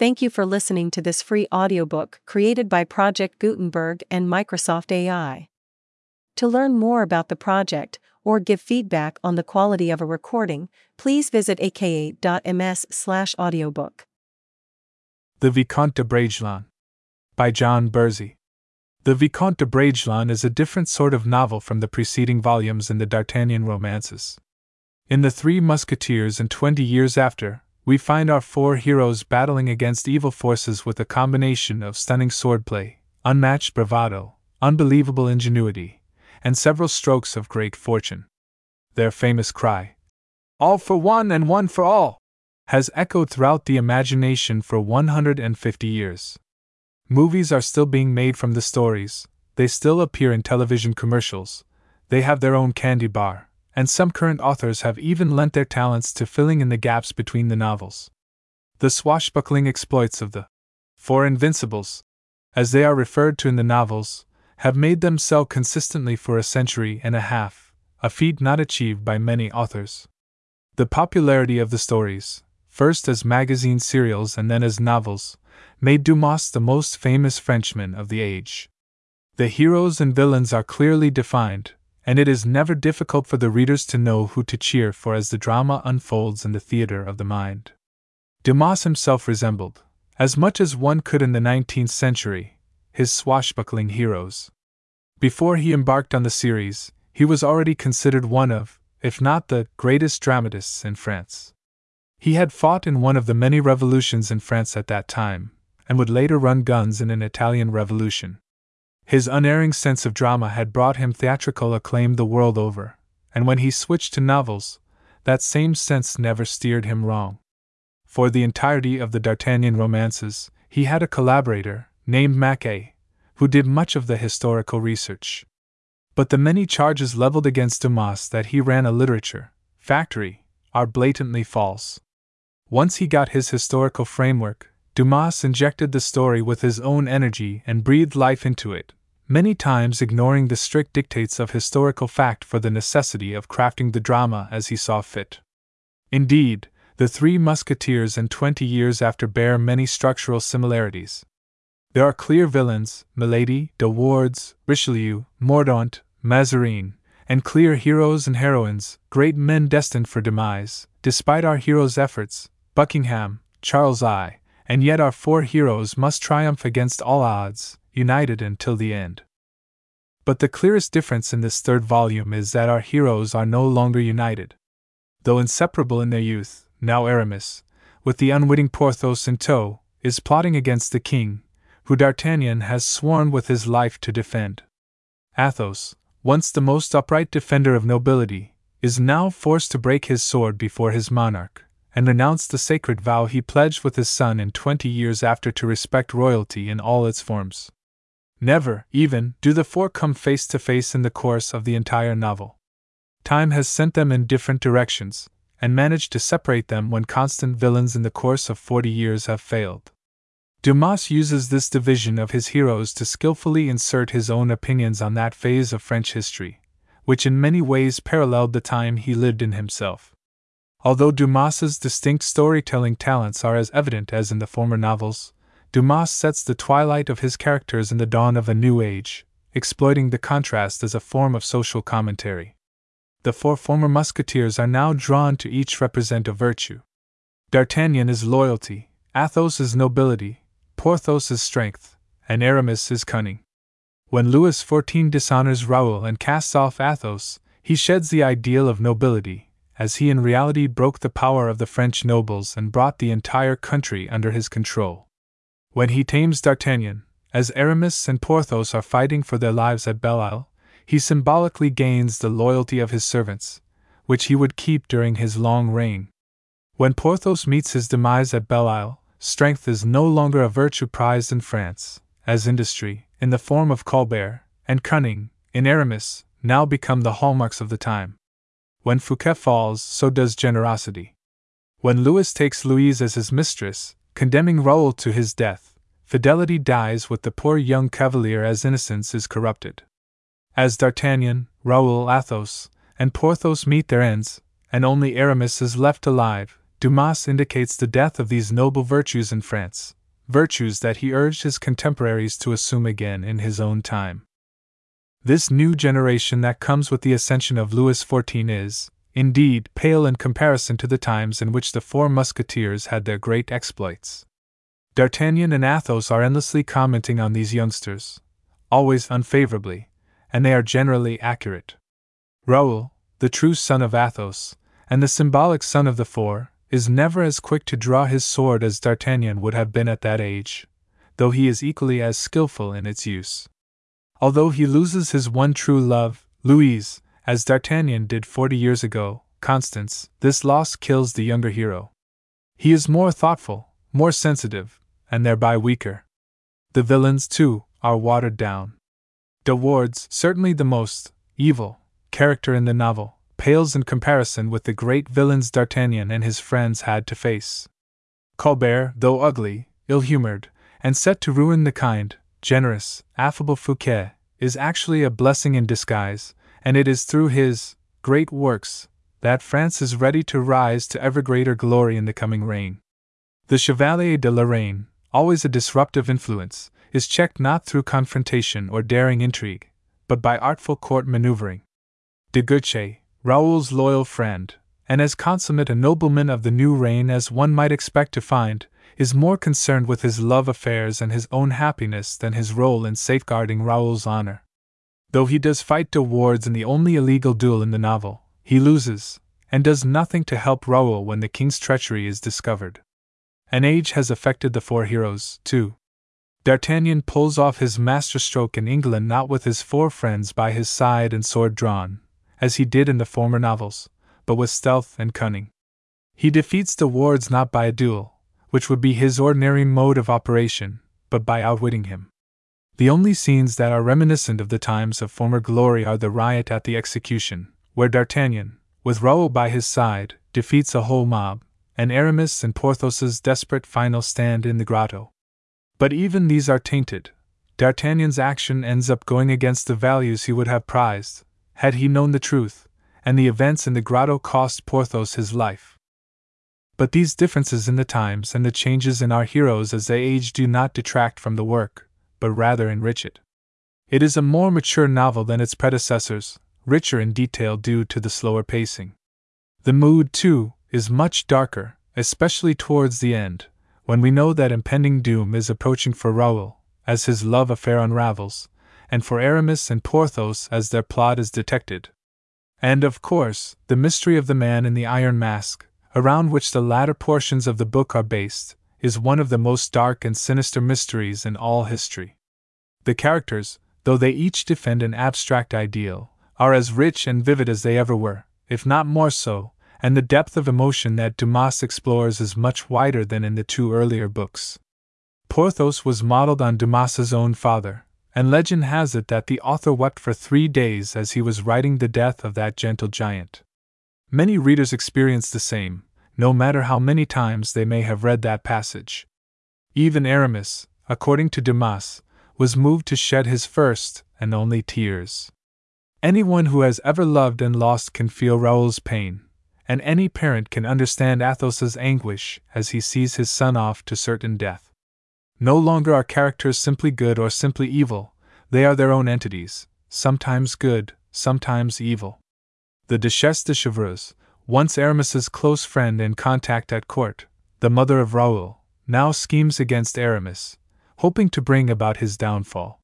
Thank you for listening to this free audiobook created by Project Gutenberg and Microsoft AI. To learn more about the project or give feedback on the quality of a recording, please visit aka.ms/audiobook. The Vicomte de Bragelonne by John Bursey. The Vicomte de Bragelonne is a different sort of novel from the preceding volumes in the D'Artagnan romances. In The Three Musketeers and Twenty Years After, we find our four heroes battling against evil forces with a combination of stunning swordplay, unmatched bravado, unbelievable ingenuity, and several strokes of great fortune. Their famous cry, All for one and one for all, has echoed throughout the imagination for 150 years. Movies are still being made from the stories, they still appear in television commercials, they have their own candy bar, and some current authors have even lent their talents to filling in the gaps between the novels. The swashbuckling exploits of the Four Invincibles, as they are referred to in the novels, have made them sell consistently for a century and a half, a feat not achieved by many authors. The popularity of the stories, first as magazine serials and then as novels, made Dumas the most famous Frenchman of the age. The heroes and villains are clearly defined, and it is never difficult for the readers to know who to cheer for as the drama unfolds in the theater of the mind. Dumas himself resembled, as much as one could in the 19th century, his swashbuckling heroes. Before he embarked on the series, he was already considered one of, if not the greatest dramatists in France. He had fought in one of the many revolutions in France at that time, and would later run guns in an Italian revolution. His unerring sense of drama had brought him theatrical acclaim the world over, and when he switched to novels, that same sense never steered him wrong. For the entirety of the D'Artagnan romances, he had a collaborator, named Maquet, who did much of the historical research. But the many charges leveled against Dumas that he ran a literature factory are blatantly false. Once he got his historical framework, Dumas injected the story with his own energy and breathed life into it, many times ignoring the strict dictates of historical fact for the necessity of crafting the drama as he saw fit. Indeed, the Three Musketeers and Twenty Years After bear many structural similarities. There are clear villains, Milady, De Wardes, Richelieu, Mordaunt, Mazarin, and clear heroes and heroines, great men destined for demise, despite our hero's efforts, Buckingham, Charles I, and yet our four heroes must triumph against all odds, united until the end. But the clearest difference in this third volume is that our heroes are no longer united. Though inseparable in their youth, now Aramis, with the unwitting Porthos in tow, is plotting against the king, who D'Artagnan has sworn with his life to defend. Athos, once the most upright defender of nobility, is now forced to break his sword before his monarch, and renounce the sacred vow he pledged with his son in twenty years after to respect royalty in all its forms. Never, even, do the four come face to face in the course of the entire novel. Time has sent them in different directions, and managed to separate them when constant villains in the course of forty years have failed. Dumas uses this division of his heroes to skillfully insert his own opinions on that phase of French history, which in many ways paralleled the time he lived in himself. Although Dumas's distinct storytelling talents are as evident as in the former novels, Dumas sets the twilight of his characters in the dawn of a new age, exploiting the contrast as a form of social commentary. The four former musketeers are now drawn to each represent a virtue. D'Artagnan is loyalty, Athos is nobility, Porthos is strength, and Aramis is cunning. When Louis XIV dishonors Raoul and casts off Athos, he sheds the ideal of nobility, as he in reality broke the power of the French nobles and brought the entire country under his control. When he tames D'Artagnan, as Aramis and Porthos are fighting for their lives at Belle Isle, he symbolically gains the loyalty of his servants, which he would keep during his long reign. When Porthos meets his demise at Belle Isle, strength is no longer a virtue prized in France, as industry, in the form of Colbert, and cunning, in Aramis, now become the hallmarks of the time. When Fouquet falls, so does generosity. When Louis takes Louise as his mistress, condemning Raoul to his death, fidelity dies with the poor young cavalier as innocence is corrupted. As D'Artagnan, Raoul, Athos, and Porthos meet their ends, and only Aramis is left alive, Dumas indicates the death of these noble virtues in France, virtues that he urged his contemporaries to assume again in his own time. This new generation that comes with the ascension of Louis XIV is, indeed, pale in comparison to the times in which the four musketeers had their great exploits. D'Artagnan and Athos are endlessly commenting on these youngsters, always unfavorably, and they are generally accurate. Raoul, the true son of Athos, and the symbolic son of the four, is never as quick to draw his sword as D'Artagnan would have been at that age, though he is equally as skilful in its use. Although he loses his one true love, Louise, as D'Artagnan did forty years ago, Constance, this loss kills the younger hero. He is more thoughtful, more sensitive, and thereby weaker. The villains, too, are watered down. De Wardes, certainly the most evil character in the novel, pales in comparison with the great villains D'Artagnan and his friends had to face. Colbert, though ugly, ill humored, and set to ruin the kind, generous, affable Fouquet, is actually a blessing in disguise, and it is through his great works that France is ready to rise to ever greater glory in the coming reign. The Chevalier de Lorraine, always a disruptive influence, is checked not through confrontation or daring intrigue, but by artful court maneuvering. De Guerchy, Raoul's loyal friend, and as consummate a nobleman of the new reign as one might expect to find, is more concerned with his love affairs and his own happiness than his role in safeguarding Raoul's honor. Though he does fight De Wardes in the only illegal duel in the novel, he loses, and does nothing to help Raoul when the king's treachery is discovered. An age has affected the four heroes, too. D'Artagnan pulls off his masterstroke in England not with his four friends by his side and sword drawn, as he did in the former novels, but with stealth and cunning. He defeats De Wardes not by a duel, which would be his ordinary mode of operation, but by outwitting him. The only scenes that are reminiscent of the times of former glory are the riot at the execution, where D'Artagnan, with Raoul by his side, defeats a whole mob, and Aramis and Porthos's desperate final stand in the grotto. But even these are tainted. D'Artagnan's action ends up going against the values he would have prized, had he known the truth, and the events in the grotto cost Porthos his life. But these differences in the times and the changes in our heroes as they age do not detract from the work, but rather enrich it. It is a more mature novel than its predecessors, richer in detail due to the slower pacing. The mood, too, is much darker, especially towards the end, when we know that impending doom is approaching for Raoul, as his love affair unravels, and for Aramis and Porthos as their plot is detected. And, of course, the mystery of the man in the iron mask, around which the latter portions of the book are based, is one of the most dark and sinister mysteries in all history. The characters, though they each defend an abstract ideal, are as rich and vivid as they ever were, if not more so, and the depth of emotion that Dumas explores is much wider than in the two earlier books. Porthos was modeled on Dumas's own father, and legend has it that the author wept for three days as he was writing the death of that gentle giant. Many readers experience the same, no matter how many times they may have read that passage. Even Aramis, according to Dumas, was moved to shed his first and only tears. Anyone who has ever loved and lost can feel Raoul's pain, and any parent can understand Athos's anguish as he sees his son off to certain death. No longer are characters simply good or simply evil, they are their own entities, sometimes good, sometimes evil. The Duchesse de Chevreuse, once Aramis's close friend and contact at court, the mother of Raoul, now schemes against Aramis, hoping to bring about his downfall.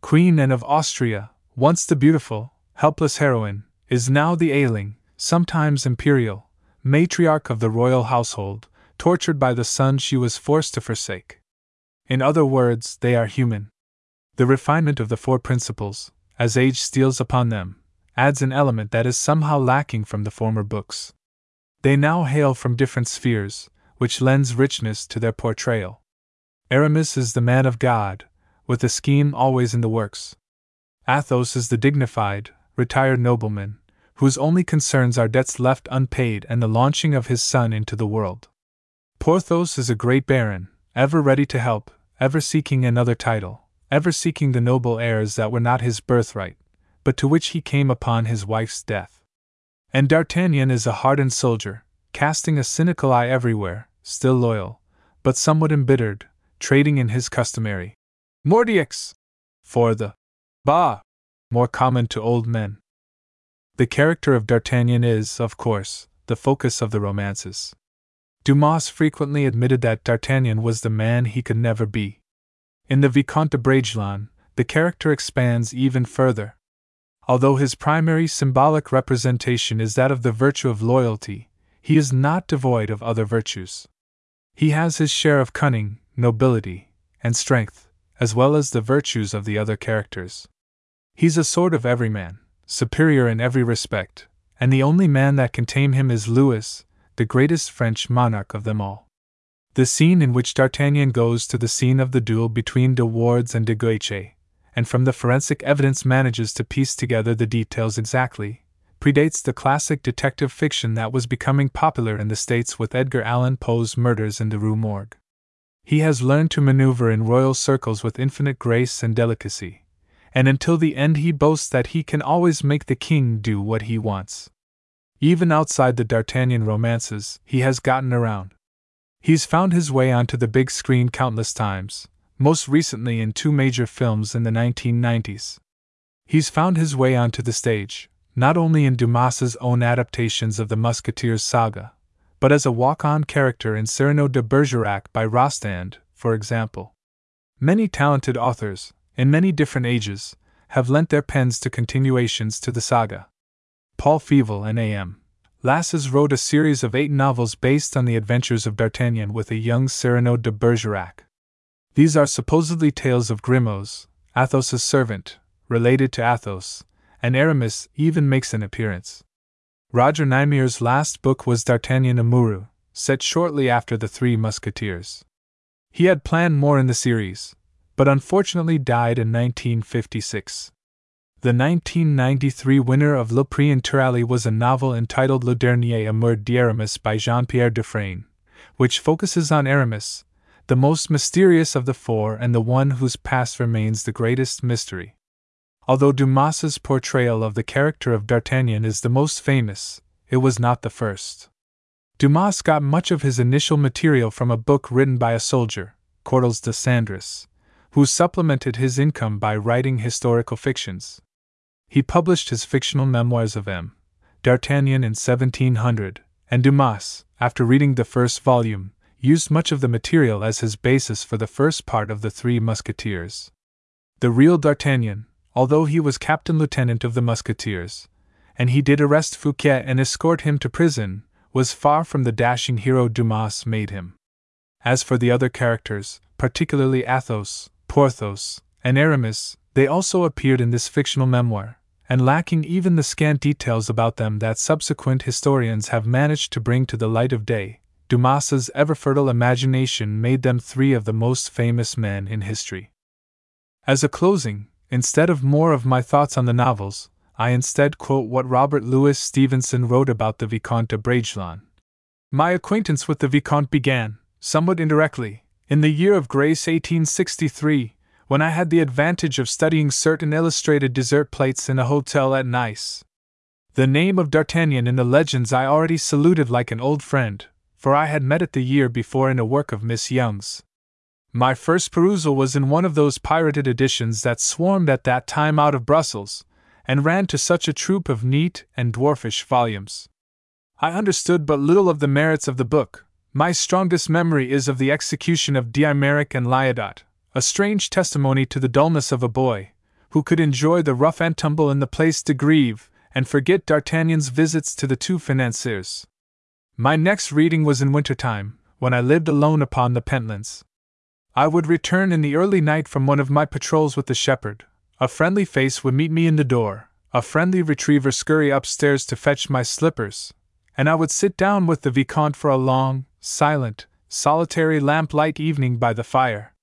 Queen Anne of Austria, once the beautiful, helpless heroine, is now the ailing, sometimes imperial, matriarch of the royal household, tortured by the son she was forced to forsake. In other words, they are human. The refinement of the four principles, as age steals upon them, adds an element that is somehow lacking from the former books. They now hail from different spheres, which lends richness to their portrayal. Aramis is the man of God, with a scheme always in the works. Athos is the dignified, retired nobleman, whose only concerns are debts left unpaid and the launching of his son into the world. Porthos is a great baron, ever ready to help, ever seeking another title, ever seeking the noble heirs that were not his birthright, but to which he came upon his wife's death. And D'Artagnan is a hardened soldier, casting a cynical eye everywhere, still loyal, but somewhat embittered, trading in his customary Mordioux for the Bah, more common to old men. The character of D'Artagnan is, of course, the focus of the romances. Dumas frequently admitted that D'Artagnan was the man he could never be. In the Vicomte de Bragelonne, the character expands even further. Although his primary symbolic representation is that of the virtue of loyalty, he is not devoid of other virtues. He has his share of cunning, nobility, and strength, as well as the virtues of the other characters. He's a sort of everyman, superior in every respect, and the only man that can tame him is Louis, the greatest French monarch of them all. The scene in which D'Artagnan goes to the scene of the duel between de Wardes and de Guiche, and from the forensic evidence manages to piece together the details exactly, predates the classic detective fiction that was becoming popular in the States with Edgar Allan Poe's murders in the Rue Morgue. He has learned to maneuver in royal circles with infinite grace and delicacy, and until the end he boasts that he can always make the king do what he wants. Even outside the D'Artagnan romances, he has gotten around. He's found his way onto the big screen countless times, most recently in two major films in the 1990s. He's found his way onto the stage, not only in Dumas's own adaptations of the Musketeers saga, but as a walk on character in Cyrano de Bergerac by Rostand, for example. Many talented authors, in many different ages, have lent their pens to continuations to the saga. Paul Féval and A.M. Lasses wrote a series of eight novels based on the adventures of D'Artagnan with a young Cyrano de Bergerac. These are supposedly tales of Grimaud, Athos's servant, related to Athos, and Aramis even makes an appearance. Roger Nimier's last book was D'Artagnan Amoureux, set shortly after The Three Musketeers. He had planned more in the series, but unfortunately died in 1956. The 1993 winner of Le Prix Interallié was a novel entitled Le Dernier Amour d'Aramis by Jean Pierre Dufreigne, which focuses on Aramis, the most mysterious of the four and the one whose past remains the greatest mystery. Although Dumas's portrayal of the character of D'Artagnan is the most famous, it was not the first. Dumas got much of his initial material from a book written by a soldier, Courtilz de Sandras, who supplemented his income by writing historical fictions. He published his fictional memoirs of M. D'Artagnan in 1700, and Dumas, after reading the first volume, used much of the material as his basis for the first part of The Three Musketeers. The real D'Artagnan, although he was captain lieutenant of the Musketeers, and he did arrest Fouquet and escort him to prison, was far from the dashing hero Dumas made him. As for the other characters, particularly Athos, Porthos, and Aramis, they also appeared in this fictional memoir, and lacking even the scant details about them that subsequent historians have managed to bring to the light of day, Dumas's ever fertile imagination made them three of the most famous men in history. As a closing, instead of more of my thoughts on the novels, I instead quote what Robert Louis Stevenson wrote about the Vicomte de Bragelonne. My acquaintance with the Vicomte began, somewhat indirectly, in the year of grace 1863, when I had the advantage of studying certain illustrated dessert plates in a hotel at Nice. The name of D'Artagnan in the legends I already saluted like an old friend, for I had met it the year before in a work of Miss Yonge's. My first perusal was in one of those pirated editions that swarmed at that time out of Brussels, and ran to such a troop of neat and dwarfish volumes. I understood but little of the merits of the book. My strongest memory is of the execution of d'Eymeris and Lyodot, a strange testimony to the dullness of a boy, who could enjoy the rough and tumble in the Place de Grève, and forget D'Artagnan's visits to the two financiers. My next reading was in winter time, when I lived alone upon the Pentlands. I would return in the early night from one of my patrols with the shepherd. A friendly face would meet me in the door, a friendly retriever scurry upstairs to fetch my slippers, and I would sit down with the Vicomte for a long, silent, solitary lamplight evening by the fire.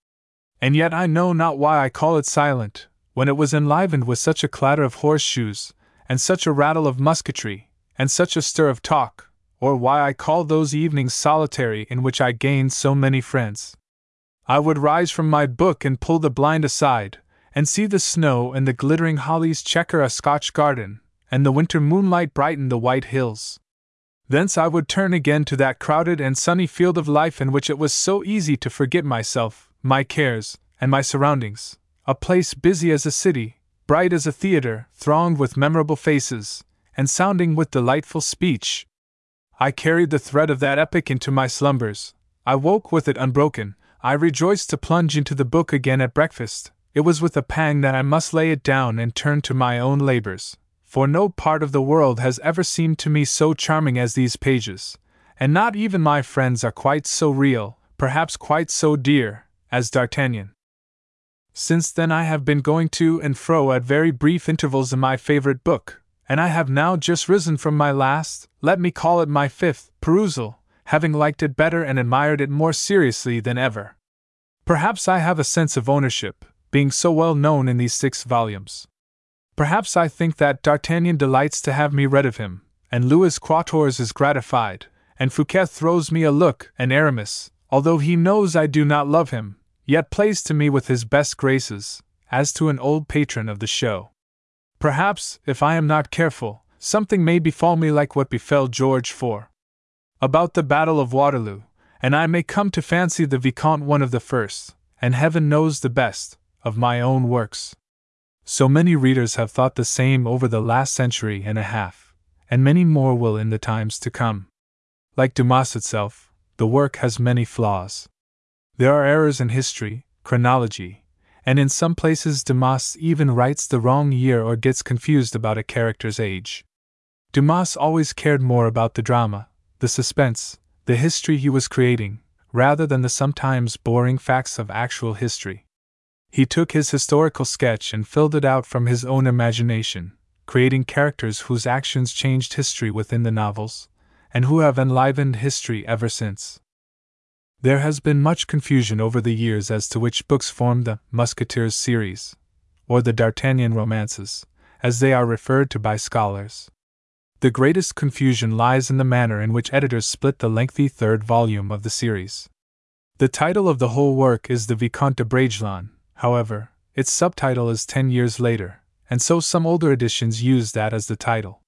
And yet I know not why I call it silent, when it was enlivened with such a clatter of horseshoes, and such a rattle of musketry, and such a stir of talk, or why I call those evenings solitary in which I gained so many friends. I would rise from my book and pull the blind aside, and see the snow and the glittering hollies checker a Scotch garden, and the winter moonlight brighten the white hills. Thence I would turn again to that crowded and sunny field of life in which it was so easy to forget myself, my cares, and my surroundings, a place busy as a city, bright as a theater, thronged with memorable faces, and sounding with delightful speech. I carried the thread of that epic into my slumbers. I woke with it unbroken. I rejoiced to plunge into the book again at breakfast. It was with a pang that I must lay it down and turn to my own labors for no part of the world has ever seemed to me so charming as these pages, and not even my friends are quite so real, perhaps quite so dear, as D'Artagnan. Since then, I have been going to and fro at very brief intervals in my favorite book, and I have now just risen from my last, let me call it my fifth, perusal, having liked it better and admired it more seriously than ever. Perhaps I have a sense of ownership, being so well known in these six volumes. Perhaps I think that D'Artagnan delights to have me read of him, and Louis Quatorze is gratified, and Fouquet throws me a look, and Aramis, although he knows I do not love him, yet plays to me with his best graces, as to an old patron of the show. Perhaps, if I am not careful, something may befall me like what befell George IV. About the Battle of Waterloo, and I may come to fancy the Vicomte one of the first, and heaven knows the best, of my own works. So many readers have thought the same over the last century and a half, and many more will in the times to come. Like Dumas itself, the work has many flaws. There are errors in history, chronology, and in some places Dumas even writes the wrong year or gets confused about a character's age. Dumas always cared more about the drama, the suspense, the history he was creating, rather than the sometimes boring facts of actual history. He took his historical sketch and filled it out from his own imagination, creating characters whose actions changed history within the novels, and who have enlivened history ever since. There has been much confusion over the years as to which books form the Musketeers series, or the D'Artagnan romances, as they are referred to by scholars. The greatest confusion lies in the manner in which editors split the lengthy third volume of the series. The title of the whole work is The Vicomte de Bragelonne, However, its subtitle is 10 years later, and so some older editions use that as the title.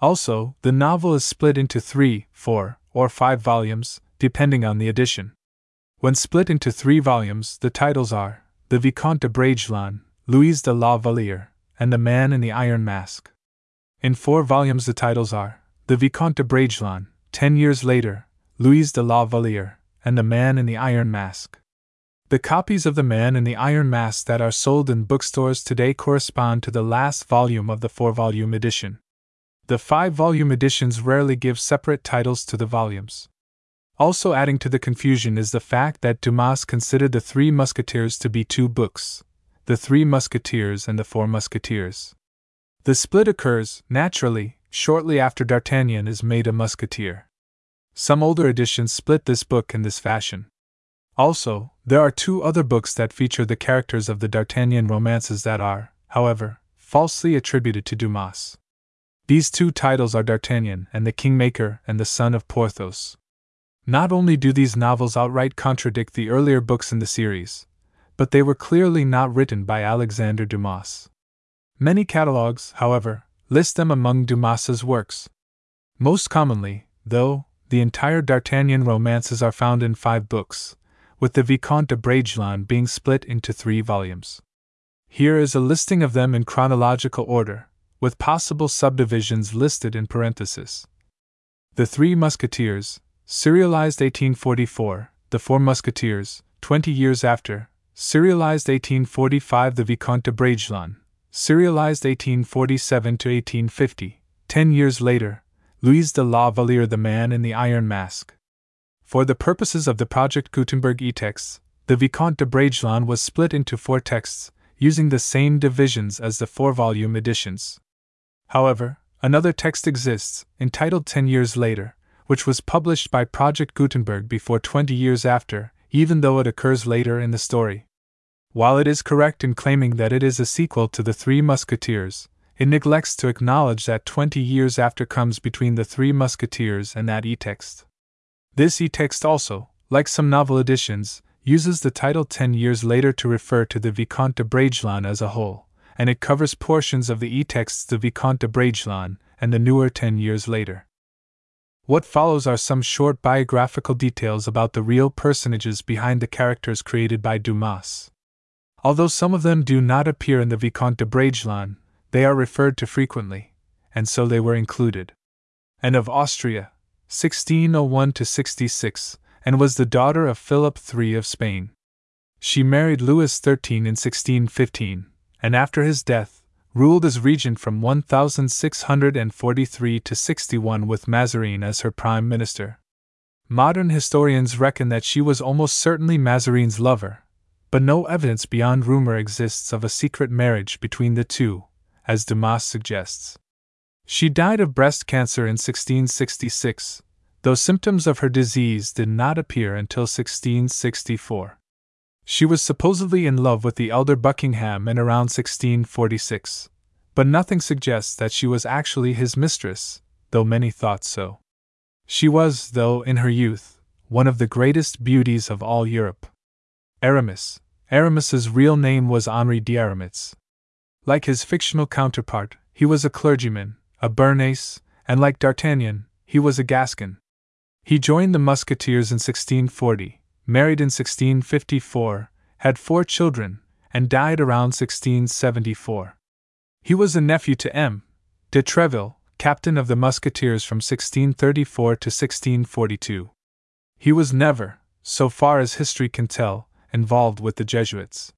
Also, the novel is split into three, four, or five volumes, depending on the edition. When split into three volumes, the titles are The Vicomte de Bragelonne, Louise de la Valliere, and The Man in the Iron Mask. In four volumes, the titles are The Vicomte de Bragelonne, Ten Years Later, Louise de la Valliere, and The Man in the Iron Mask. The copies of The Man in the Iron Mask that are sold in bookstores today correspond to the last volume of the four volume edition. The five volume editions rarely give separate titles to the volumes. Also, adding to the confusion is the fact that Dumas considered The Three Musketeers to be two books The Three Musketeers and The Four Musketeers. The split occurs, naturally, shortly after D'Artagnan is made a musketeer. Some older editions split this book in this fashion. Also, there are two other books that feature the characters of the D'Artagnan romances that are, however, falsely attributed to Dumas. These two titles are D'Artagnan and the Kingmaker and the Son of Porthos. Not only do these novels outright contradict the earlier books in the series, but they were clearly not written by Alexander Dumas. Many catalogues, however, list them among Dumas's works. Most commonly, though, the entire D'Artagnan romances are found in five books, with the Vicomte de Bragelonne being split into three volumes. Here is a listing of them in chronological order, with possible subdivisions listed in parentheses. The Three Musketeers, serialized 1844, The Four Musketeers, 20 years after, serialized 1845 The Vicomte de Bragelonne, serialized 1847 to 1850, 10 years later, Louise de la Valliere The Man in the Iron Mask, for the purposes of the Project Gutenberg e-texts, the Vicomte de Bragelonne was split into four texts, using the same divisions as the four volume editions. However, another text exists, entitled Ten Years Later, which was published by Project Gutenberg before 20 years after, even though it occurs later in the story. While it is correct in claiming that it is a sequel to The Three Musketeers, it neglects to acknowledge that 20 years after comes between The Three Musketeers and that e text. This e-text also, like some novel editions, uses the title 10 years later to refer to the Vicomte de Bragelonne as a whole, and it covers portions of the e-texts the Vicomte de Bragelonne and the newer 10 years later. What follows are some short biographical details about the real personages behind the characters created by Dumas. Although some of them do not appear in the Vicomte de Bragelonne, they are referred to frequently, and so they were included. Anne of Austria, 1601 to 66, and was the daughter of Philip III of Spain. She married Louis XIII in 1615, and after his death, ruled as regent from 1643 to 61 with Mazarin as her prime minister. Modern historians reckon that she was almost certainly Mazarin's lover, but no evidence beyond rumor exists of a secret marriage between the two, as Dumas suggests. She died of breast cancer in 1666, though symptoms of her disease did not appear until 1664. She was supposedly in love with the elder Buckingham in around 1646, but nothing suggests that she was actually his mistress, though many thought so. She was, though, in her youth, one of the greatest beauties of all Europe. Aramis. Aramis's real name was Henri d'Aramitz. Like his fictional counterpart, he was a clergyman, a Béarnais, and like D'Artagnan, he was a Gascon. He joined the Musketeers in 1640, married in 1654, had four children, and died around 1674. He was a nephew to M. de Treville, captain of the Musketeers from 1634 to 1642. He was never, so far as history can tell, involved with the Jesuits.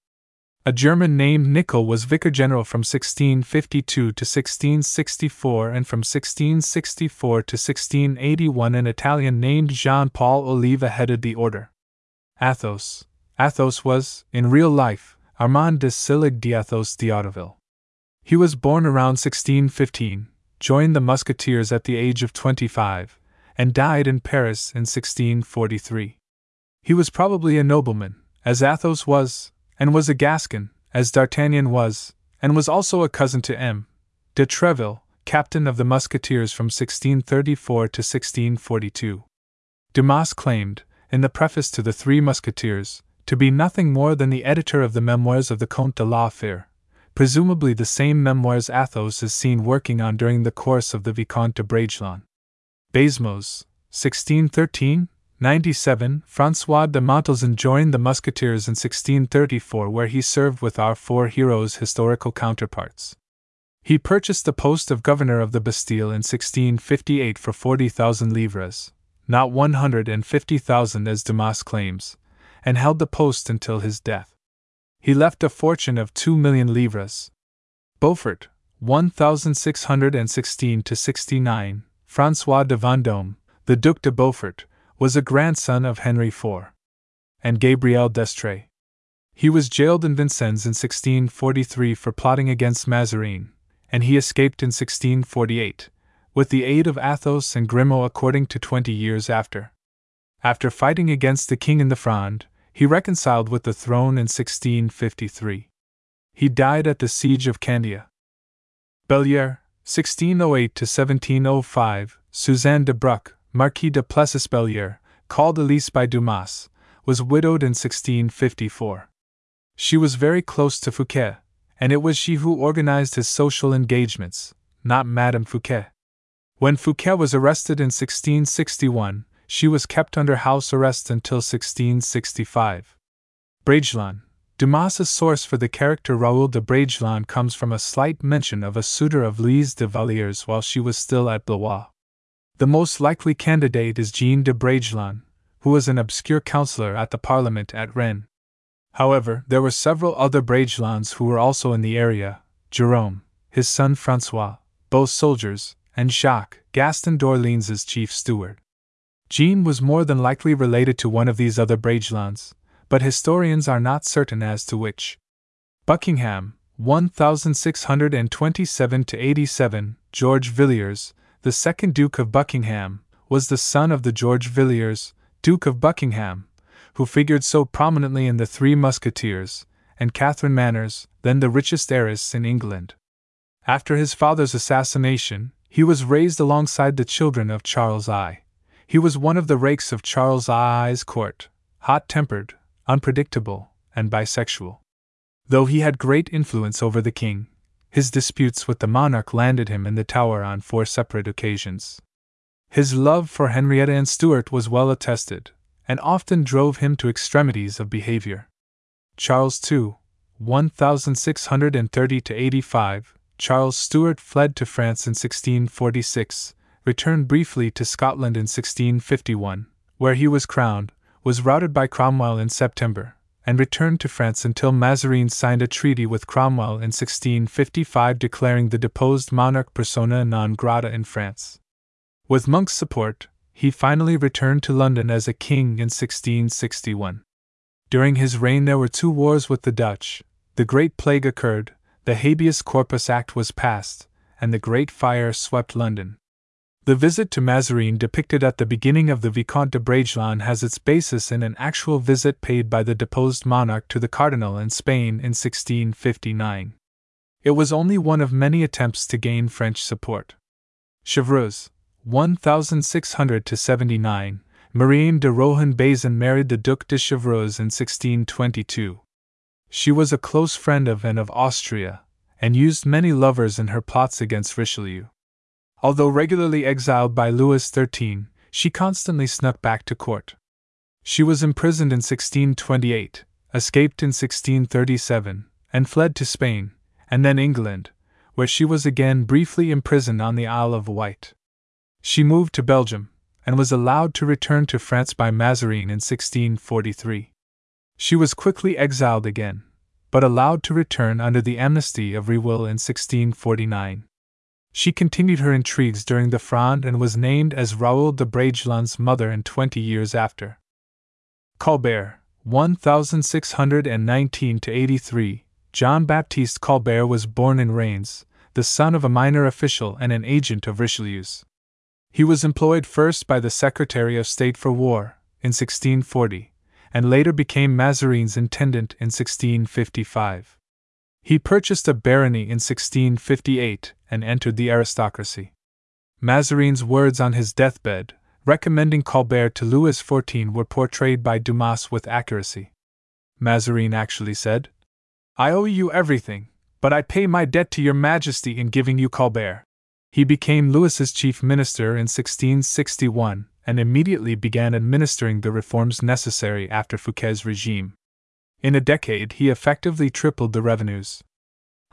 A German named Nickel was vicar general from 1652 to 1664, and from 1664 to 1681, an Italian named Jean Paul Oliva headed the order. Athos. Athos was, in real life, Armand de Sillègue d'Athos d'Hauteville. He was born around 1615, joined the Musketeers at the age of 25, and died in Paris in 1643. He was probably a nobleman, as Athos was, and was a Gascon, as D'Artagnan was, and was also a cousin to M. de Treville, captain of the Musketeers from 1634 to 1642. Dumas claimed, in the preface to The Three Musketeers, to be nothing more than the editor of the memoirs of the Comte de la Fere, presumably the same memoirs Athos is seen working on during the course of the Vicomte de Bragelonne. Baisemeaux, 1613, 97 Francois de Montlezun joined the Musketeers in 1634, where he served with our four heroes' historical counterparts. He purchased the post of governor of the Bastille in 1658 for 40,000 livres, not 150,000 as Dumas claims, and held the post until his death. He left a fortune of 2 million livres. Beaufort, 1616 to 69, Francois de Vendôme, the Duc de Beaufort, was a grandson of Henry IV. and Gabrielle d'Estrées. He was jailed in Vincennes in 1643 for plotting against Mazarin, and he escaped in 1648, with the aid of Athos and Grimaud according to twenty years after. After fighting against the king in the Fronde, he reconciled with the throne in 1653. He died at the siege of Candia. Belliere, 1608 to 1705, Suzanne de Bruc, Marquis de Plessis Belliere, called Elise by Dumas, was widowed in 1654. She was very close to Fouquet, and it was she who organized his social engagements, not Madame Fouquet. When Fouquet was arrested in 1661, she was kept under house arrest until 1665. Bragelonne. Dumas's source for the character Raoul de Bragelonne comes from a slight mention of a suitor of Louise de Valliere's while she was still at Blois. The most likely candidate is Jean de Bragelonne, who was an obscure councillor at the Parliament at Rennes. However, there were several other Bragelonnes who were also in the area Jerome, his son Francois, both soldiers, and Jacques, Gaston d'Orleans's chief steward. Jean was more than likely related to one of these other Bragelonnes, but historians are not certain as to which. Buckingham, 1627 to 87, George Villiers, the second Duke of Buckingham, was the son of the George Villiers, Duke of Buckingham, who figured so prominently in The Three Musketeers, and Catherine Manners, then the richest heiress in England. After his father's assassination, he was raised alongside the children of Charles I. He was one of the rakes of Charles I's court, hot tempered, unpredictable, and bisexual. Though he had great influence over the king, his disputes with the monarch landed him in the Tower on four separate occasions. His love for Henrietta Anne Stuart was well attested, and often drove him to extremities of behavior. Charles II, 1630 85, Charles Stuart fled to France in 1646, returned briefly to Scotland in 1651, where he was crowned, was routed by Cromwell in September, and returned to France until Mazarin signed a treaty with Cromwell in 1655 declaring the deposed monarch persona non grata in France. With Monk's support, he finally returned to London as a king in 1661. During his reign, there were two wars with the Dutch. The Great Plague occurred, the Habeas Corpus Act was passed, and the Great Fire swept London. The visit to Mazarin depicted at the beginning of the Vicomte de Bragelonne has its basis in an actual visit paid by the deposed monarch to the cardinal in Spain in 1659. It was only one of many attempts to gain French support. Chevreuse, 1600 to 79, Marianne de Rohan Bazin married the Duc de Chevreuse in 1622. She was a close friend of Anne of Austria, and used many lovers in her plots against Richelieu. Although regularly exiled by Louis XIII, she constantly snuck back to court. She was imprisoned in 1628, escaped in 1637, and fled to Spain, and then England, where she was again briefly imprisoned on the Isle of Wight. She moved to Belgium, and was allowed to return to France by Mazarin in 1643. She was quickly exiled again, but allowed to return under the amnesty of Rueil in 1649. She continued her intrigues during the Fronde and was named as Raoul de Bragelonne's mother in twenty years after. Colbert, 1619 83, John Baptiste Colbert was born in Reims, the son of a minor official and an agent of Richelieu's. He was employed first by the Secretary of State for War, in 1640, and later became Mazarin's intendant in 1655. He purchased a barony in 1658 and entered the aristocracy. Mazarin's words on his deathbed, recommending Colbert to Louis XIV, were portrayed by Dumas with accuracy. Mazarin actually said, I owe you everything, but I pay my debt to your majesty in giving you Colbert. He became Louis's chief minister in 1661 and immediately began administering the reforms necessary after Fouquet's regime. In a decade, he effectively tripled the revenues.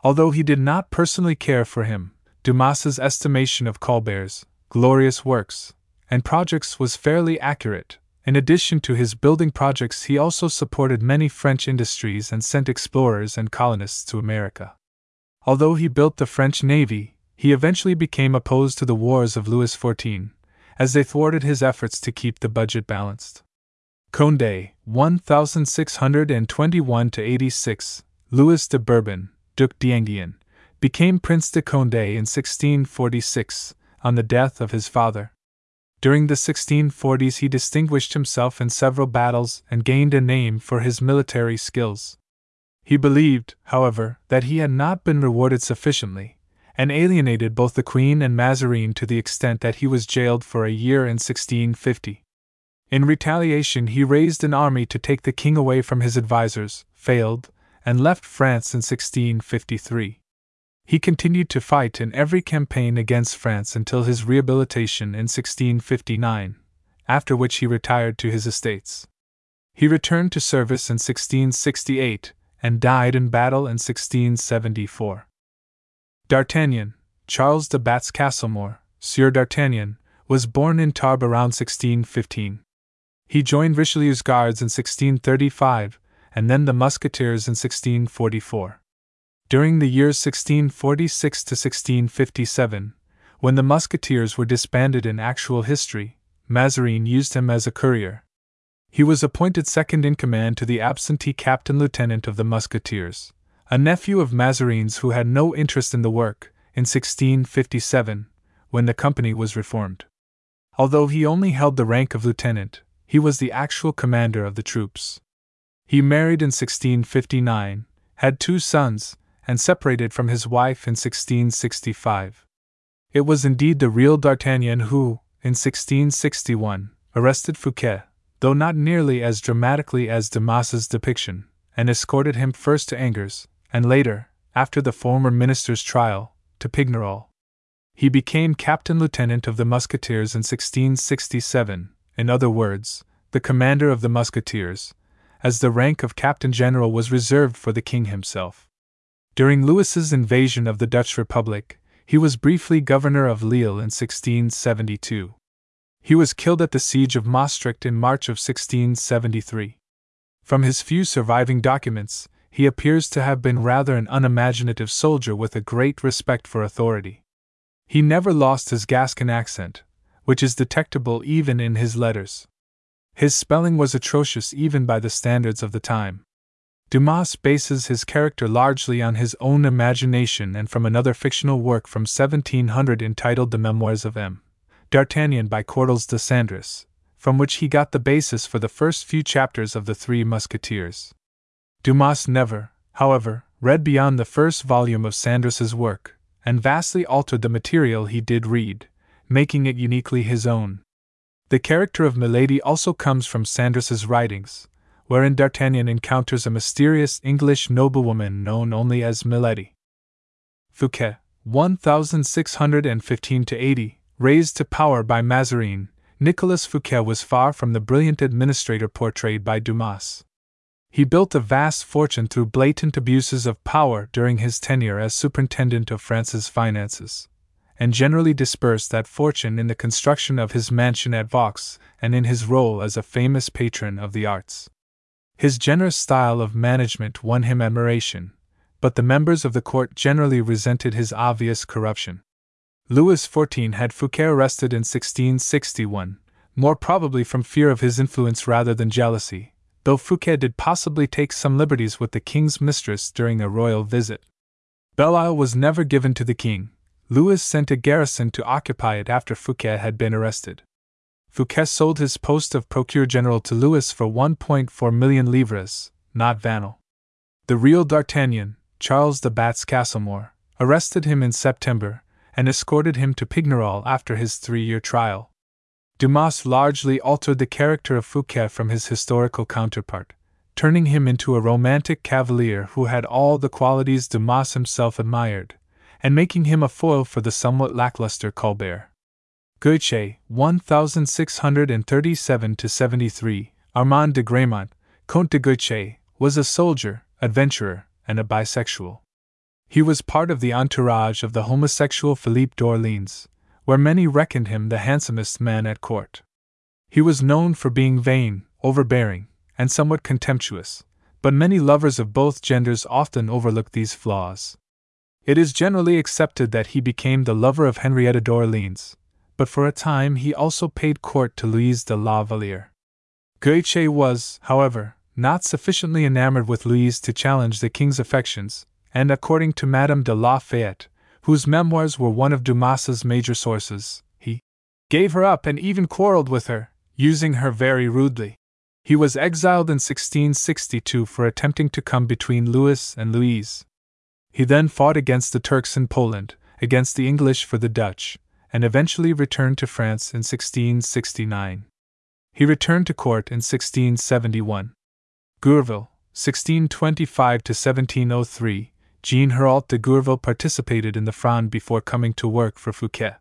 Although he did not personally care for him, Dumas's estimation of Colbert's glorious works and projects was fairly accurate. In addition to his building projects, he also supported many French industries and sent explorers and colonists to America. Although he built the French navy, he eventually became opposed to the wars of Louis XIV, as they thwarted his efforts to keep the budget balanced. Condé, 1621 86, Louis de Bourbon, Duc d'Enghien, became Prince de Condé in 1646, on the death of his father. During the 1640s, he distinguished himself in several battles and gained a name for his military skills. He believed, however, that he had not been rewarded sufficiently, and alienated both the Queen and Mazarin to the extent that he was jailed for a year in 1650. In retaliation, he raised an army to take the king away from his advisers, failed, and left France in 1653. He continued to fight in every campaign against France until his rehabilitation in 1659, after which he retired to his estates. He returned to service in 1668 and died in battle in 1674. D'Artagnan, Charles de Batz Castelmore, Sieur d'Artagnan, was born in Tarbes around 1615. He joined Richelieu's guards in 1635, and then the Musketeers in 1644. During the years 1646 to 1657, when the Musketeers were disbanded in actual history, Mazarin used him as a courier. He was appointed second in command to the absentee captain lieutenant of the Musketeers, a nephew of Mazarin's who had no interest in the work, in 1657, when the company was reformed. Although he only held the rank of lieutenant, he was the actual commander of the troops. He married in 1659, had two sons, and separated from his wife in 1665. It was indeed the real D'Artagnan who, in 1661, arrested Fouquet, though not nearly as dramatically as Dumas's depiction, and escorted him first to Angers, and later, after the former minister's trial, to Pignerol. he became captain lieutenant of the Musketeers in 1667, in other words, the commander of the Musketeers, as the rank of captain general was reserved for the king himself. During Louis's invasion of the Dutch Republic, he was briefly governor of Lille in 1672. He was killed at the siege of Maastricht in March of 1673. From his few surviving documents, he appears to have been rather an unimaginative soldier with a great respect for authority. He never lost his Gascon accent, which is detectable even in his letters. His spelling was atrocious even by the standards of the time. Dumas bases his character largely on his own imagination and from another fictional work from 1700 entitled The Memoirs of M. D'Artagnan by Courtilz de Sandras, from which he got the basis for the first few chapters of The Three Musketeers. Dumas never, however, read beyond the first volume of Sandras's work, and vastly altered the material he did read, making it uniquely his own. The character of Milady also comes from Sandras's writings, wherein D'Artagnan encounters a mysterious English noblewoman known only as Milady. Fouquet, 1615 80, raised to power by Mazarin, Nicolas Fouquet was far from the brilliant administrator portrayed by Dumas. He built a vast fortune through blatant abuses of power during his tenure as superintendent of France's finances and generally dispersed that fortune in the construction of his mansion at Vaux and in his role as a famous patron of the arts. His generous style of management won him admiration, but the members of the court generally resented his obvious corruption. Louis XIV had Fouquet arrested in 1661, more probably from fear of his influence rather than jealousy, though Fouquet did possibly take some liberties with the king's mistress during a royal visit. Belle Isle was never given to the king, Louis sent a garrison to occupy it after Fouquet had been arrested. Fouquet sold his post of Procureur General to Louis for 1.4 million livres, not Vanel. The real D'Artagnan, Charles de Batz Castelmore, arrested him in September and escorted him to Pignerol after his three year trial. Dumas largely altered the character of Fouquet from his historical counterpart, turning him into a romantic cavalier who had all the qualities Dumas himself admired and making him a foil for the somewhat lackluster Colbert. Guiche, 1637 73, Armand de Gramont, Comte de Guiche, was a soldier, adventurer, and a bisexual. He was part of the entourage of the homosexual Philippe d'Orleans, where many reckoned him the handsomest man at court. He was known for being vain, overbearing, and somewhat contemptuous, but many lovers of both genders often overlook these flaws. It is generally accepted that he became the lover of Henrietta d'Orleans, but for a time he also paid court to Louise de la Valliere. Guiche was, however, not sufficiently enamored with Louise to challenge the king's affections, and according to Madame de la Fayette, whose memoirs were one of Dumas's major sources, he gave her up and even quarreled with her, using her very rudely. He was exiled in 1662 for attempting to come between Louis and Louise, he then fought against the Turks in Poland, against the English for the Dutch, and eventually returned to France in 1669. He returned to court in 1671. Gourville, 1625 to 1703, Jean Hérault de Gourville participated in the Fronde before coming to work for Fouquet.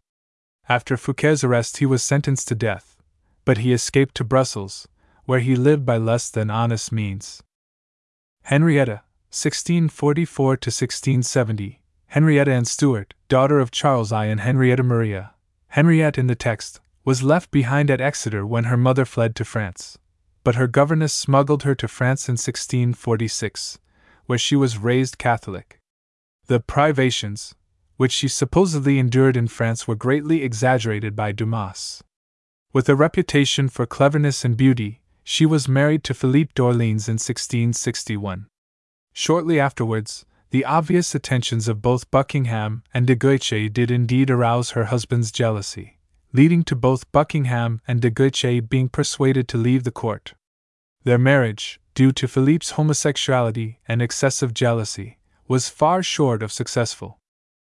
After Fouquet's arrest, he was sentenced to death, but he escaped to Brussels, where he lived by less than honest means. Henrietta, 1644 to 1670, Henrietta Anne Stuart, daughter of Charles I and Henrietta Maria, Henriette in the text, was left behind at Exeter when her mother fled to France. But her governess smuggled her to France in 1646, where she was raised Catholic. The privations, which she supposedly endured in France, were greatly exaggerated by Dumas. With a reputation for cleverness and beauty, she was married to Philippe d'Orleans in 1661. Shortly afterwards, the obvious attentions of both Buckingham and de Guiche did indeed arouse her husband's jealousy, leading to both Buckingham and de Guiche being persuaded to leave the court. Their marriage, due to Philippe's homosexuality and excessive jealousy, was far short of successful.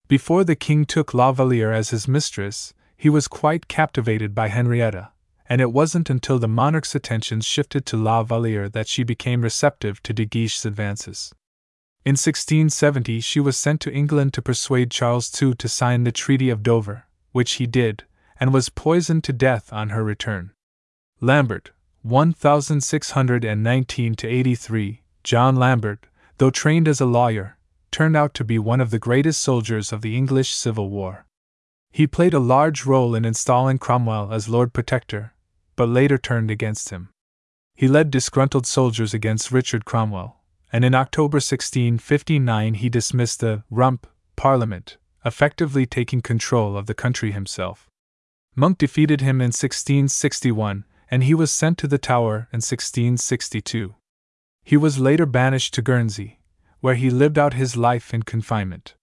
Before the king took La Valliere as his mistress, he was quite captivated by Henrietta, and it wasn't until the monarch's attentions shifted to La Valliere that she became receptive to de Guiche's advances. In 1670, she was sent to England to persuade Charles II to sign the Treaty of Dover, which he did, and was poisoned to death on her return. Lambert, 1619 83, John Lambert, though trained as a lawyer, turned out to be one of the greatest soldiers of the English Civil War. He played a large role in installing Cromwell as Lord Protector, but later turned against him. He led disgruntled soldiers against Richard Cromwell, and in October 1659 he dismissed the Rump Parliament, effectively taking control of the country himself. Monk defeated him in 1661, and he was sent to the Tower in 1662. He was later banished to Guernsey, where he lived out his life in confinement.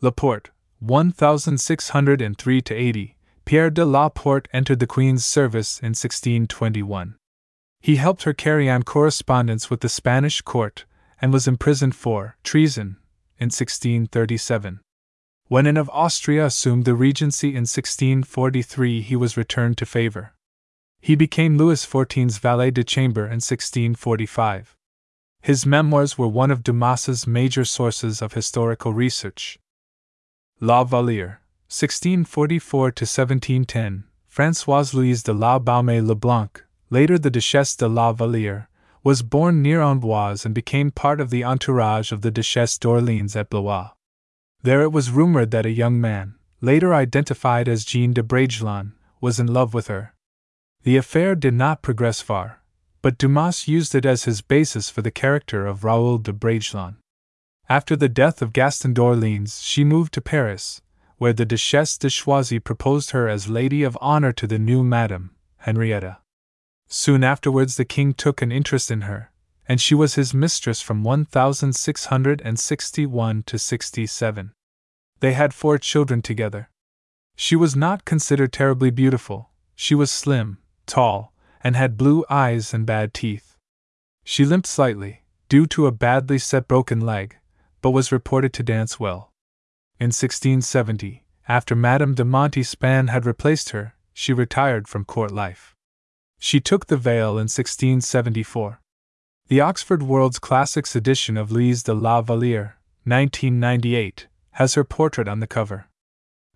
Laporte, 1603 80, Pierre de la Porte entered the Queen's service in 1621. He helped her carry on correspondence with the Spanish court and was imprisoned for treason in 1637. When Anne of Austria assumed the regency in 1643, he was returned to favor. He became Louis XIV's valet de chambre in 1645. His memoirs were one of Dumas's major sources of historical research. La Valliere, 1644 1710, Françoise Louise de la Baume Leblanc, later the Duchesse de la Valliere, was born near Amboise and became part of the entourage of the Duchesse d'Orléans at Blois. There it was rumored that a young man, later identified as Jean de Bragelonne, was in love with her. The affair did not progress far, but Dumas used it as his basis for the character of Raoul de Bragelonne. After the death of Gaston d'Orléans, she moved to Paris, where the Duchesse de Choisy proposed her as Lady of Honor to the new Madame, Henrietta. Soon afterwards, the king took an interest in her, and she was his mistress from 1661 to 67. They had four children together. She was not considered terribly beautiful, she was slim, tall, and had blue eyes and bad teeth. She limped slightly, due to a badly set broken leg, but was reported to dance well. In 1670, after Madame de Montespan had replaced her, she retired from court life. She took the veil in 1674. The Oxford World's Classics edition of Louise de la Valliere, 1998, has her portrait on the cover.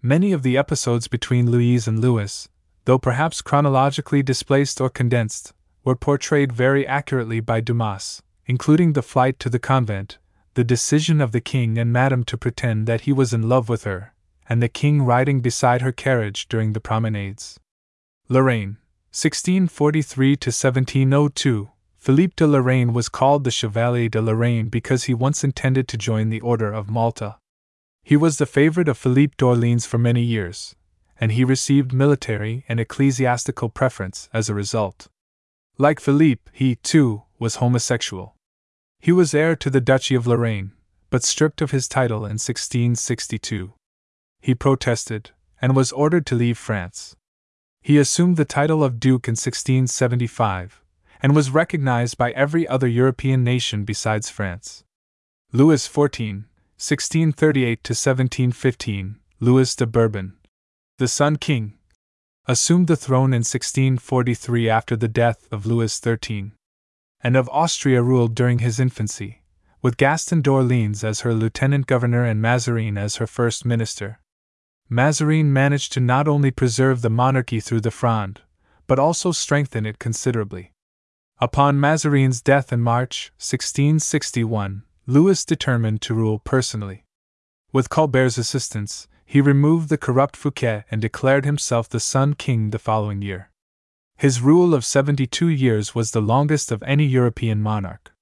Many of the episodes between Louise and Louis, though perhaps chronologically displaced or condensed, were portrayed very accurately by Dumas, including the flight to the convent, the decision of the king and Madame to pretend that he was in love with her, and the king riding beside her carriage during the promenades. Lorraine, 1643 to 1702, Philippe de Lorraine was called the Chevalier de Lorraine because he once intended to join the Order of Malta. He was the favorite of Philippe d'Orleans for many years, and he received military and ecclesiastical preference as a result. Like Philippe, he, too, was homosexual. He was heir to the Duchy of Lorraine, but stripped of his title in 1662. He protested, and was ordered to leave France. He assumed the title of Duke in 1675, and was recognized by every other European nation besides France. Louis XIV, 1638 1715, Louis de Bourbon, the Sun King, assumed the throne in 1643 after the death of Louis XIII, Anne of Austria ruled during his infancy, with Gaston d'Orleans as her lieutenant governor and Mazarin as her first minister. Mazarin managed to not only preserve the monarchy through the Fronde, but also strengthen it considerably. Upon Mazarin's death in March 1661, Louis determined to rule personally. With Colbert's assistance, he removed the corrupt Fouquet and declared himself the Sun King the following year. His rule of 72 years was the longest of any European monarch.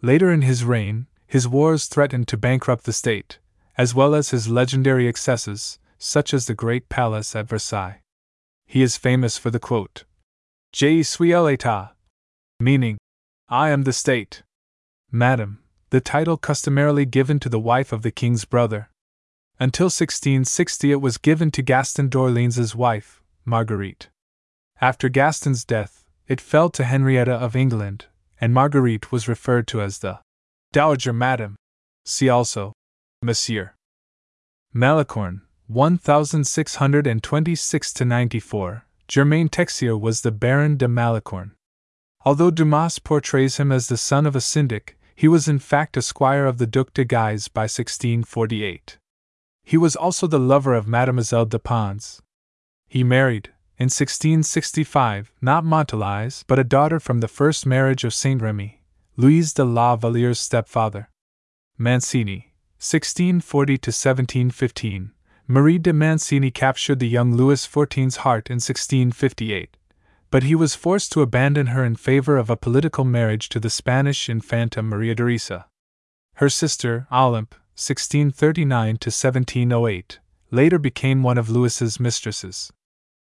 Later in his reign, his wars threatened to bankrupt the state, as well as his legendary excesses, such as the Great Palace at Versailles. He is famous for the quote, Je suis l'État, meaning, I am the state. Madam, the title customarily given to the wife of the king's brother. Until 1660, it was given to Gaston d'Orléans's wife, Marguerite. After Gaston's death, it fell to Henrietta of England, and Marguerite was referred to as the Dowager Madame. See also Monsieur. Malicorne, 1626 94, Germain Texier was the Baron de Malicorne. Although Dumas portrays him as the son of a syndic, He was in fact a squire of the Duc de Guise by 1648. He was also the lover of Mademoiselle de Pons. He married, in 1665, not Montalais, but a daughter from the first marriage of Saint Remy, Louise de la Valliere's stepfather. Mancini, 1640 1715. Marie de Mancini captured the young Louis XIV's heart in 1658, but he was forced to abandon her in favor of a political marriage to the Spanish Infanta Maria Theresa. Her sister, Olympe, 1639 to 1708, later became one of Louis's mistresses.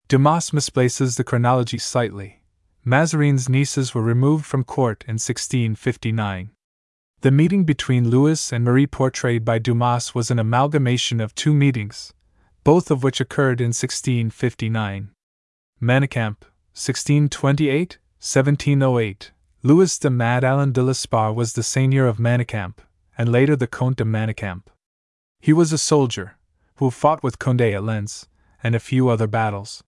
Dumas misplaces the chronology slightly. Mazarin's nieces were removed from court in 1659. The meeting between Louis and Marie portrayed by Dumas was an amalgamation of two meetings, both of which occurred in 1659. Manicamp, 1628 1708. Louis de Madeleine de Lesparre was the seigneur of Manicamp, and later the Comte de Manicamp. He was a soldier, who fought with Condé at Lens, and a few other battles.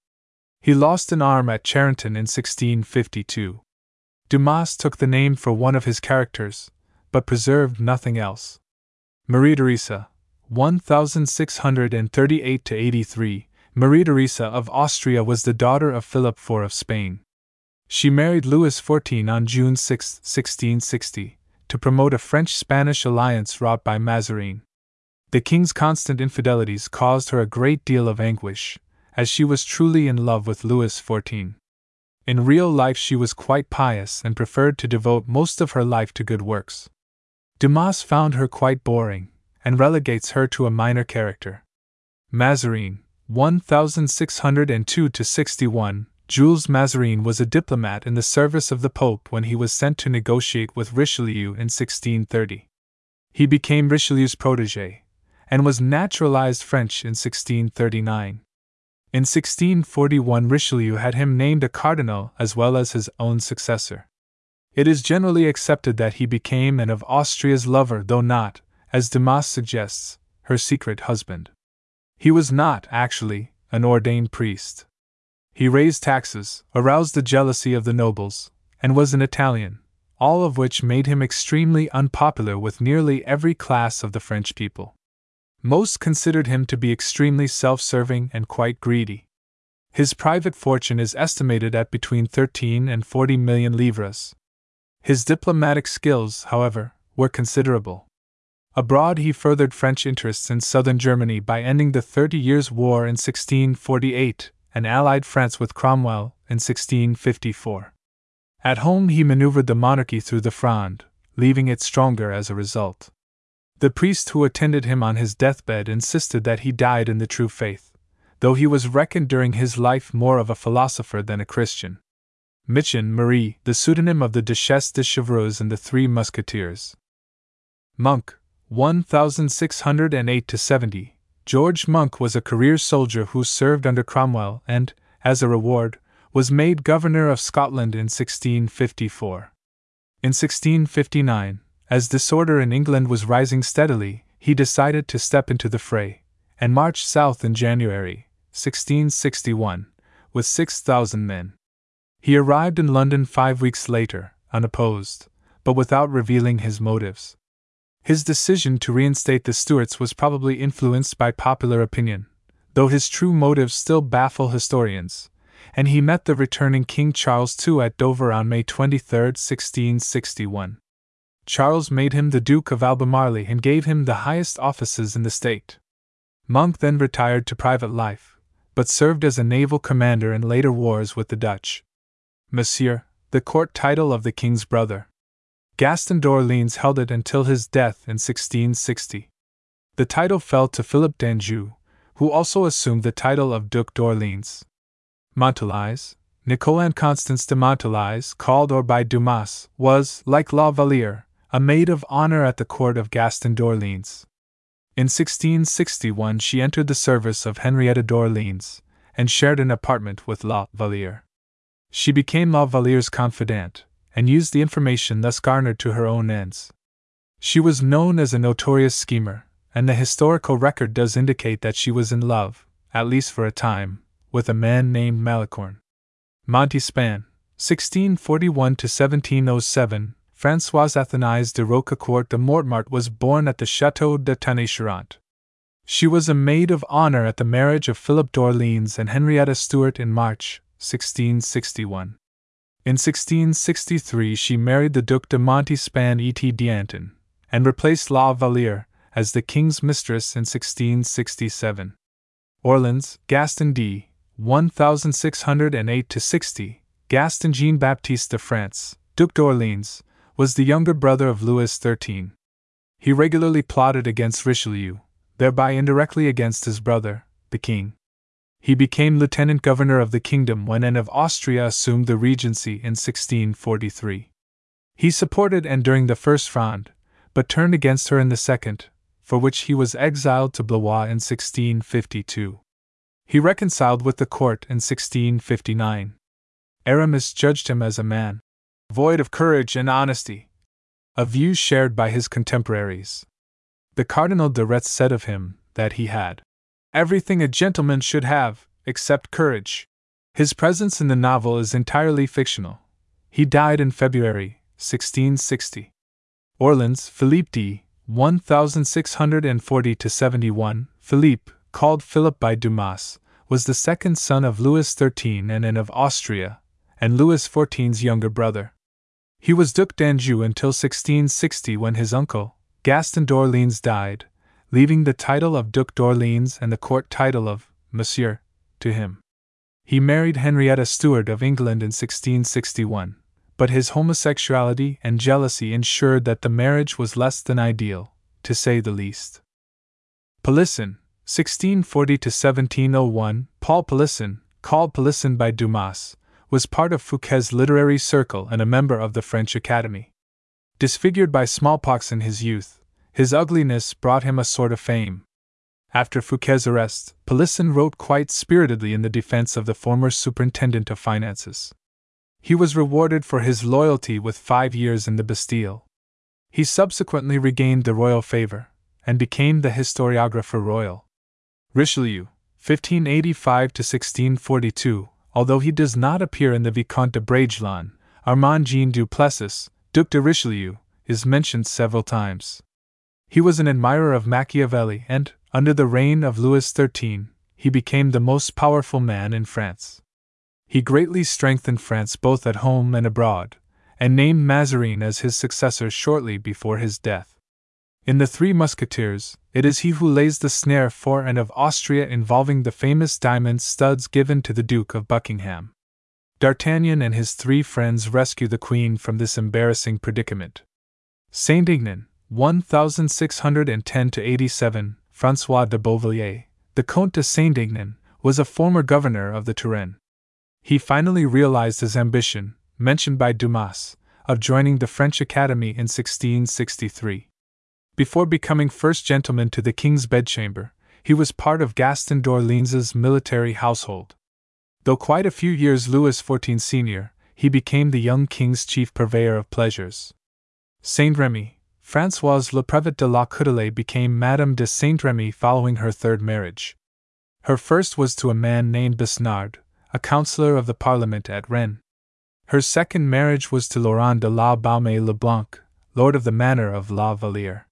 He lost an arm at Charenton in 1652. Dumas took the name for one of his characters, but preserved nothing else. Marie Theresa, 1638 83, Marie Theresa of Austria was the daughter of Philip IV of Spain. She married Louis XIV on June 6, 1660, to promote a French Spanish alliance wrought by Mazarin. The king's constant infidelities caused her a great deal of anguish, as she was truly in love with Louis XIV. In real life, she was quite pious and preferred to devote most of her life to good works. Dumas found her quite boring, and relegates her to a minor character. Mazarin, 1602 61, Jules Mazarin was a diplomat in the service of the Pope when he was sent to negotiate with Richelieu in 1630. He became Richelieu's protege, and was naturalized French in 1639. In 1641, Richelieu had him named a cardinal as well as his own successor. It is generally accepted that he became Anne of Austria's lover, though not, as Dumas suggests, her secret husband. He was not, actually, an ordained priest. He raised taxes, aroused the jealousy of the nobles, and was an Italian, all of which made him extremely unpopular with nearly every class of the French people. Most considered him to be extremely self serving and quite greedy. His private fortune is estimated at between 13 and 40 million livres, his diplomatic skills, however, were considerable. Abroad, he furthered French interests in southern Germany by ending the Thirty Years' War in 1648 and allied France with Cromwell in 1654. At home, he maneuvered the monarchy through the Fronde, leaving it stronger as a result. The priest who attended him on his deathbed insisted that he died in the true faith, though he was reckoned during his life more of a philosopher than a Christian. Michon Marie, the pseudonym of the Duchesse de Chevreuse and the Three Musketeers. Monk, 1608 70. George Monk was a career soldier who served under Cromwell and, as a reward, was made Governor of Scotland in 1654. In 1659, as disorder in England was rising steadily, he decided to step into the fray, and marched south in January, 1661, with 6,000 men. He arrived in London five weeks later, unopposed, but without revealing his motives. His decision to reinstate the Stuarts was probably influenced by popular opinion, though his true motives still baffle historians, and he met the returning King Charles II at Dover on May 23, 1661. Charles made him the Duke of Albemarle and gave him the highest offices in the state. Monk then retired to private life, but served as a naval commander in later wars with the Dutch. Monsieur, the court title of the king's brother. Gaston d'Orleans held it until his death in 1660. The title fell to Philip d'Anjou, who also assumed the title of Duc d'Orleans. Montalais, Nicole and Constance de Montalais, called Aure by Dumas, was, like La Valliere, a maid of honor at the court of Gaston d'Orleans. In 1661 she entered the service of Henrietta d'Orleans, and shared an apartment with La Valliere. She became La Valliere's confidant, and used the information thus garnered to her own ends. She was known as a notorious schemer, and the historical record does indicate that she was in love, at least for a time, with a man named Malicorne. Montespan, 1641 1707, Françoise Athénaise de Rochechouart de Mortemart was born at the Chateau de Tonnay-Charente. She was a maid of honor at the marriage of Philip d'Orleans and Henrietta Stuart in March 1661. In 1663, she married the Duc de Montespan et d'Antin, and replaced La Valliere as the king's mistress in 1667. Orleans, Gaston d. 1608 to 60, Gaston Jean Baptiste de France, Duc d'Orleans, was the younger brother of Louis XIII. He regularly plotted against Richelieu, thereby indirectly against his brother, the king. He became lieutenant governor of the kingdom when Anne of Austria assumed the regency in 1643. He supported Anne during the First Fronde, but turned against her in the Second, for which he was exiled to Blois in 1652. He reconciled with the court in 1659. Aramis judged him as a man void of courage and honesty, a view shared by his contemporaries. The Cardinal de Retz said of him that he had everything a gentleman should have, except courage. His presence in the novel is entirely fictional. He died in February, 1660. Orleans, Philippe d. 1640 to 71. Philippe, called Philip by Dumas, was the second son of Louis XIII and Anne of Austria, and Louis XIV's younger brother. He was Duc d'Anjou until 1660 when his uncle, Gaston d'Orleans, died, leaving the title of Duc d'Orleans and the court title of Monsieur to him. He married Henrietta Stuart of England in 1661, but his homosexuality and jealousy ensured that the marriage was less than ideal, to say the least. Pellisson, 1640 1701, Paul Pellisson, called Pellisson by Dumas, was part of Fouquet's literary circle and a member of the French Academy. Disfigured by smallpox in his youth, his ugliness brought him a sort of fame. After Fouquet's arrest, Pellisson wrote quite spiritedly in the defense of the former superintendent of finances. He was rewarded for his loyalty with five years in the Bastille. He subsequently regained the royal favor, and became the historiographer royal. Richelieu, 1585 1642, although he does not appear in the Vicomte de Bragelonne, Armand Jean du Plessis, Duc de Richelieu, is mentioned several times. He was an admirer of Machiavelli, and, under the reign of Louis XIII, he became the most powerful man in France. He greatly strengthened France both at home and abroad, and named Mazarin as his successor shortly before his death. In The Three Musketeers, it is he who lays the snare for Anne of Austria involving the famous diamond studs given to the Duke of Buckingham. D'Artagnan and his three friends rescue the Queen from this embarrassing predicament. Saint Aignan, 1610 87, Francois de Beauvilliers, the Comte de Saint Aignan, was a former governor of the Touraine. He finally realized his ambition, mentioned by Dumas, of joining the French Academy in 1663. Before becoming first gentleman to the king's bedchamber, he was part of Gaston d'Orleans's military household. Though quite a few years Louis XIV senior, he became the young king's chief purveyor of pleasures. Saint Remy, Françoise Le Prévôt de la Coudelet became Madame de Saint Remy following her third marriage. Her first was to a man named Besnard, a councillor of the Parliament at Rennes. Her second marriage was to Laurent de la Baume le Blanc, lord of the manor of La Valliere.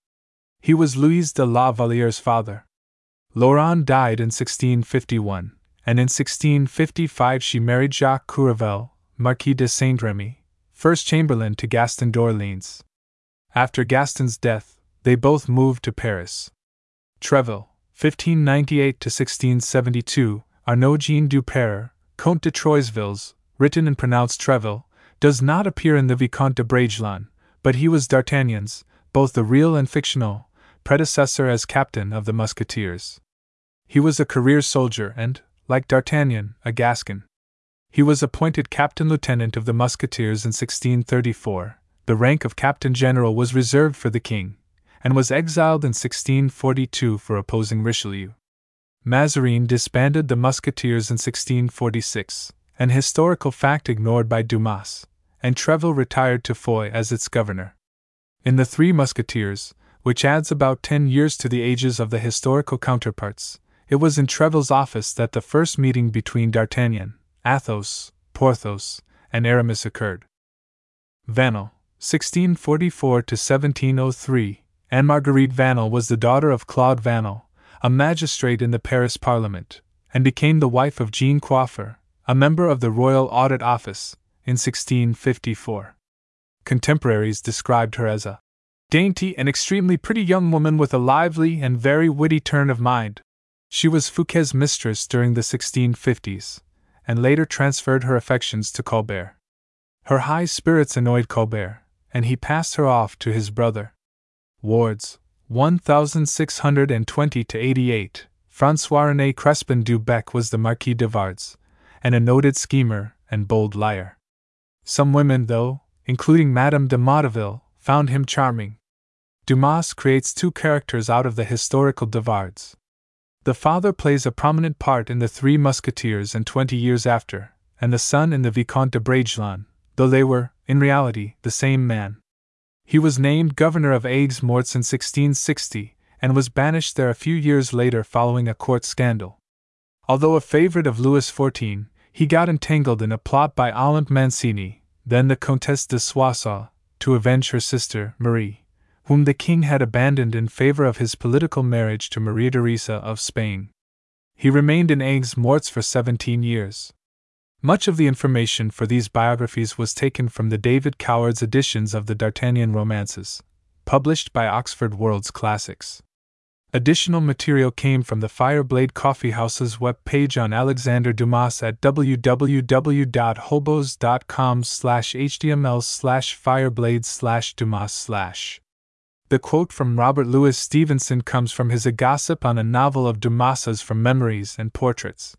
He was Louise de la Valliere's father. Laurent died in 1651, and in 1655 she married Jacques Courvel, Marquis de Saint Remy, first chamberlain to Gaston d'Orleans. After Gaston's death, they both moved to Paris. Treville, 1598 1672, Arnaud Jean du Perrer, Comte de Troisville's, written and pronounced Treville, does not appear in the Vicomte de Bragelonne, but he was D'Artagnan's, both the real and fictional, predecessor as captain of the Musketeers. He was a career soldier and, like D'Artagnan, a Gascon. He was appointed captain lieutenant of the Musketeers in 1634. The rank of captain general was reserved for the king, and was exiled in 1642 for opposing Richelieu. Mazarin disbanded the Musketeers in 1646, an historical fact ignored by Dumas, and Treville retired to Foy as its governor. In The Three Musketeers, which adds about ten years to the ages of the historical counterparts. It was in Treville's office that the first meeting between D'Artagnan, Athos, Porthos, and Aramis occurred. Vanel, 1644 to 1703, Anne Marguerite Vanel was the daughter of Claude Vanel, a magistrate in the Paris Parliament, and became the wife of Jean Coiffre, a member of the Royal Audit Office, in 1654. Contemporaries described her as a dainty and extremely pretty young woman with a lively and very witty turn of mind. She was Fouquet's mistress during the 1650s, and later transferred her affections to Colbert. Her high spirits annoyed Colbert, and he passed her off to his brother. Wardes, 1620 to 88. Francois René Crespin du Bec was the Marquis de Wardes, and a noted schemer and bold liar. Some women, though, including Madame de Motteville, found him charming. Dumas creates two characters out of the historical de Wardes. The father plays a prominent part in The Three Musketeers and Twenty Years After, and the son in the Vicomte de Bragelonne, though they were, in reality, the same man. He was named governor of Aigues Mortes in 1660, and was banished there a few years later following a court scandal. Although a favorite of Louis XIV, he got entangled in a plot by Olympe Mancini, then the Comtesse de Soissons, to avenge her sister, Marie, whom the king had abandoned in favor of his political marriage to Maria Theresa of Spain. He remained in Aigues Mortes for 17 years. Much of the information for these biographies was taken from the David Coward's editions of the D'Artagnan romances, published by Oxford World's Classics. Additional material came from the Fireblade Coffeehouse's webpage on Alexander Dumas at www.hobos.com slash html slash fireblade slash dumas slash. The quote from Robert Louis Stevenson comes from his A Gossip on a Novel of Dumas's from Memories and Portraits.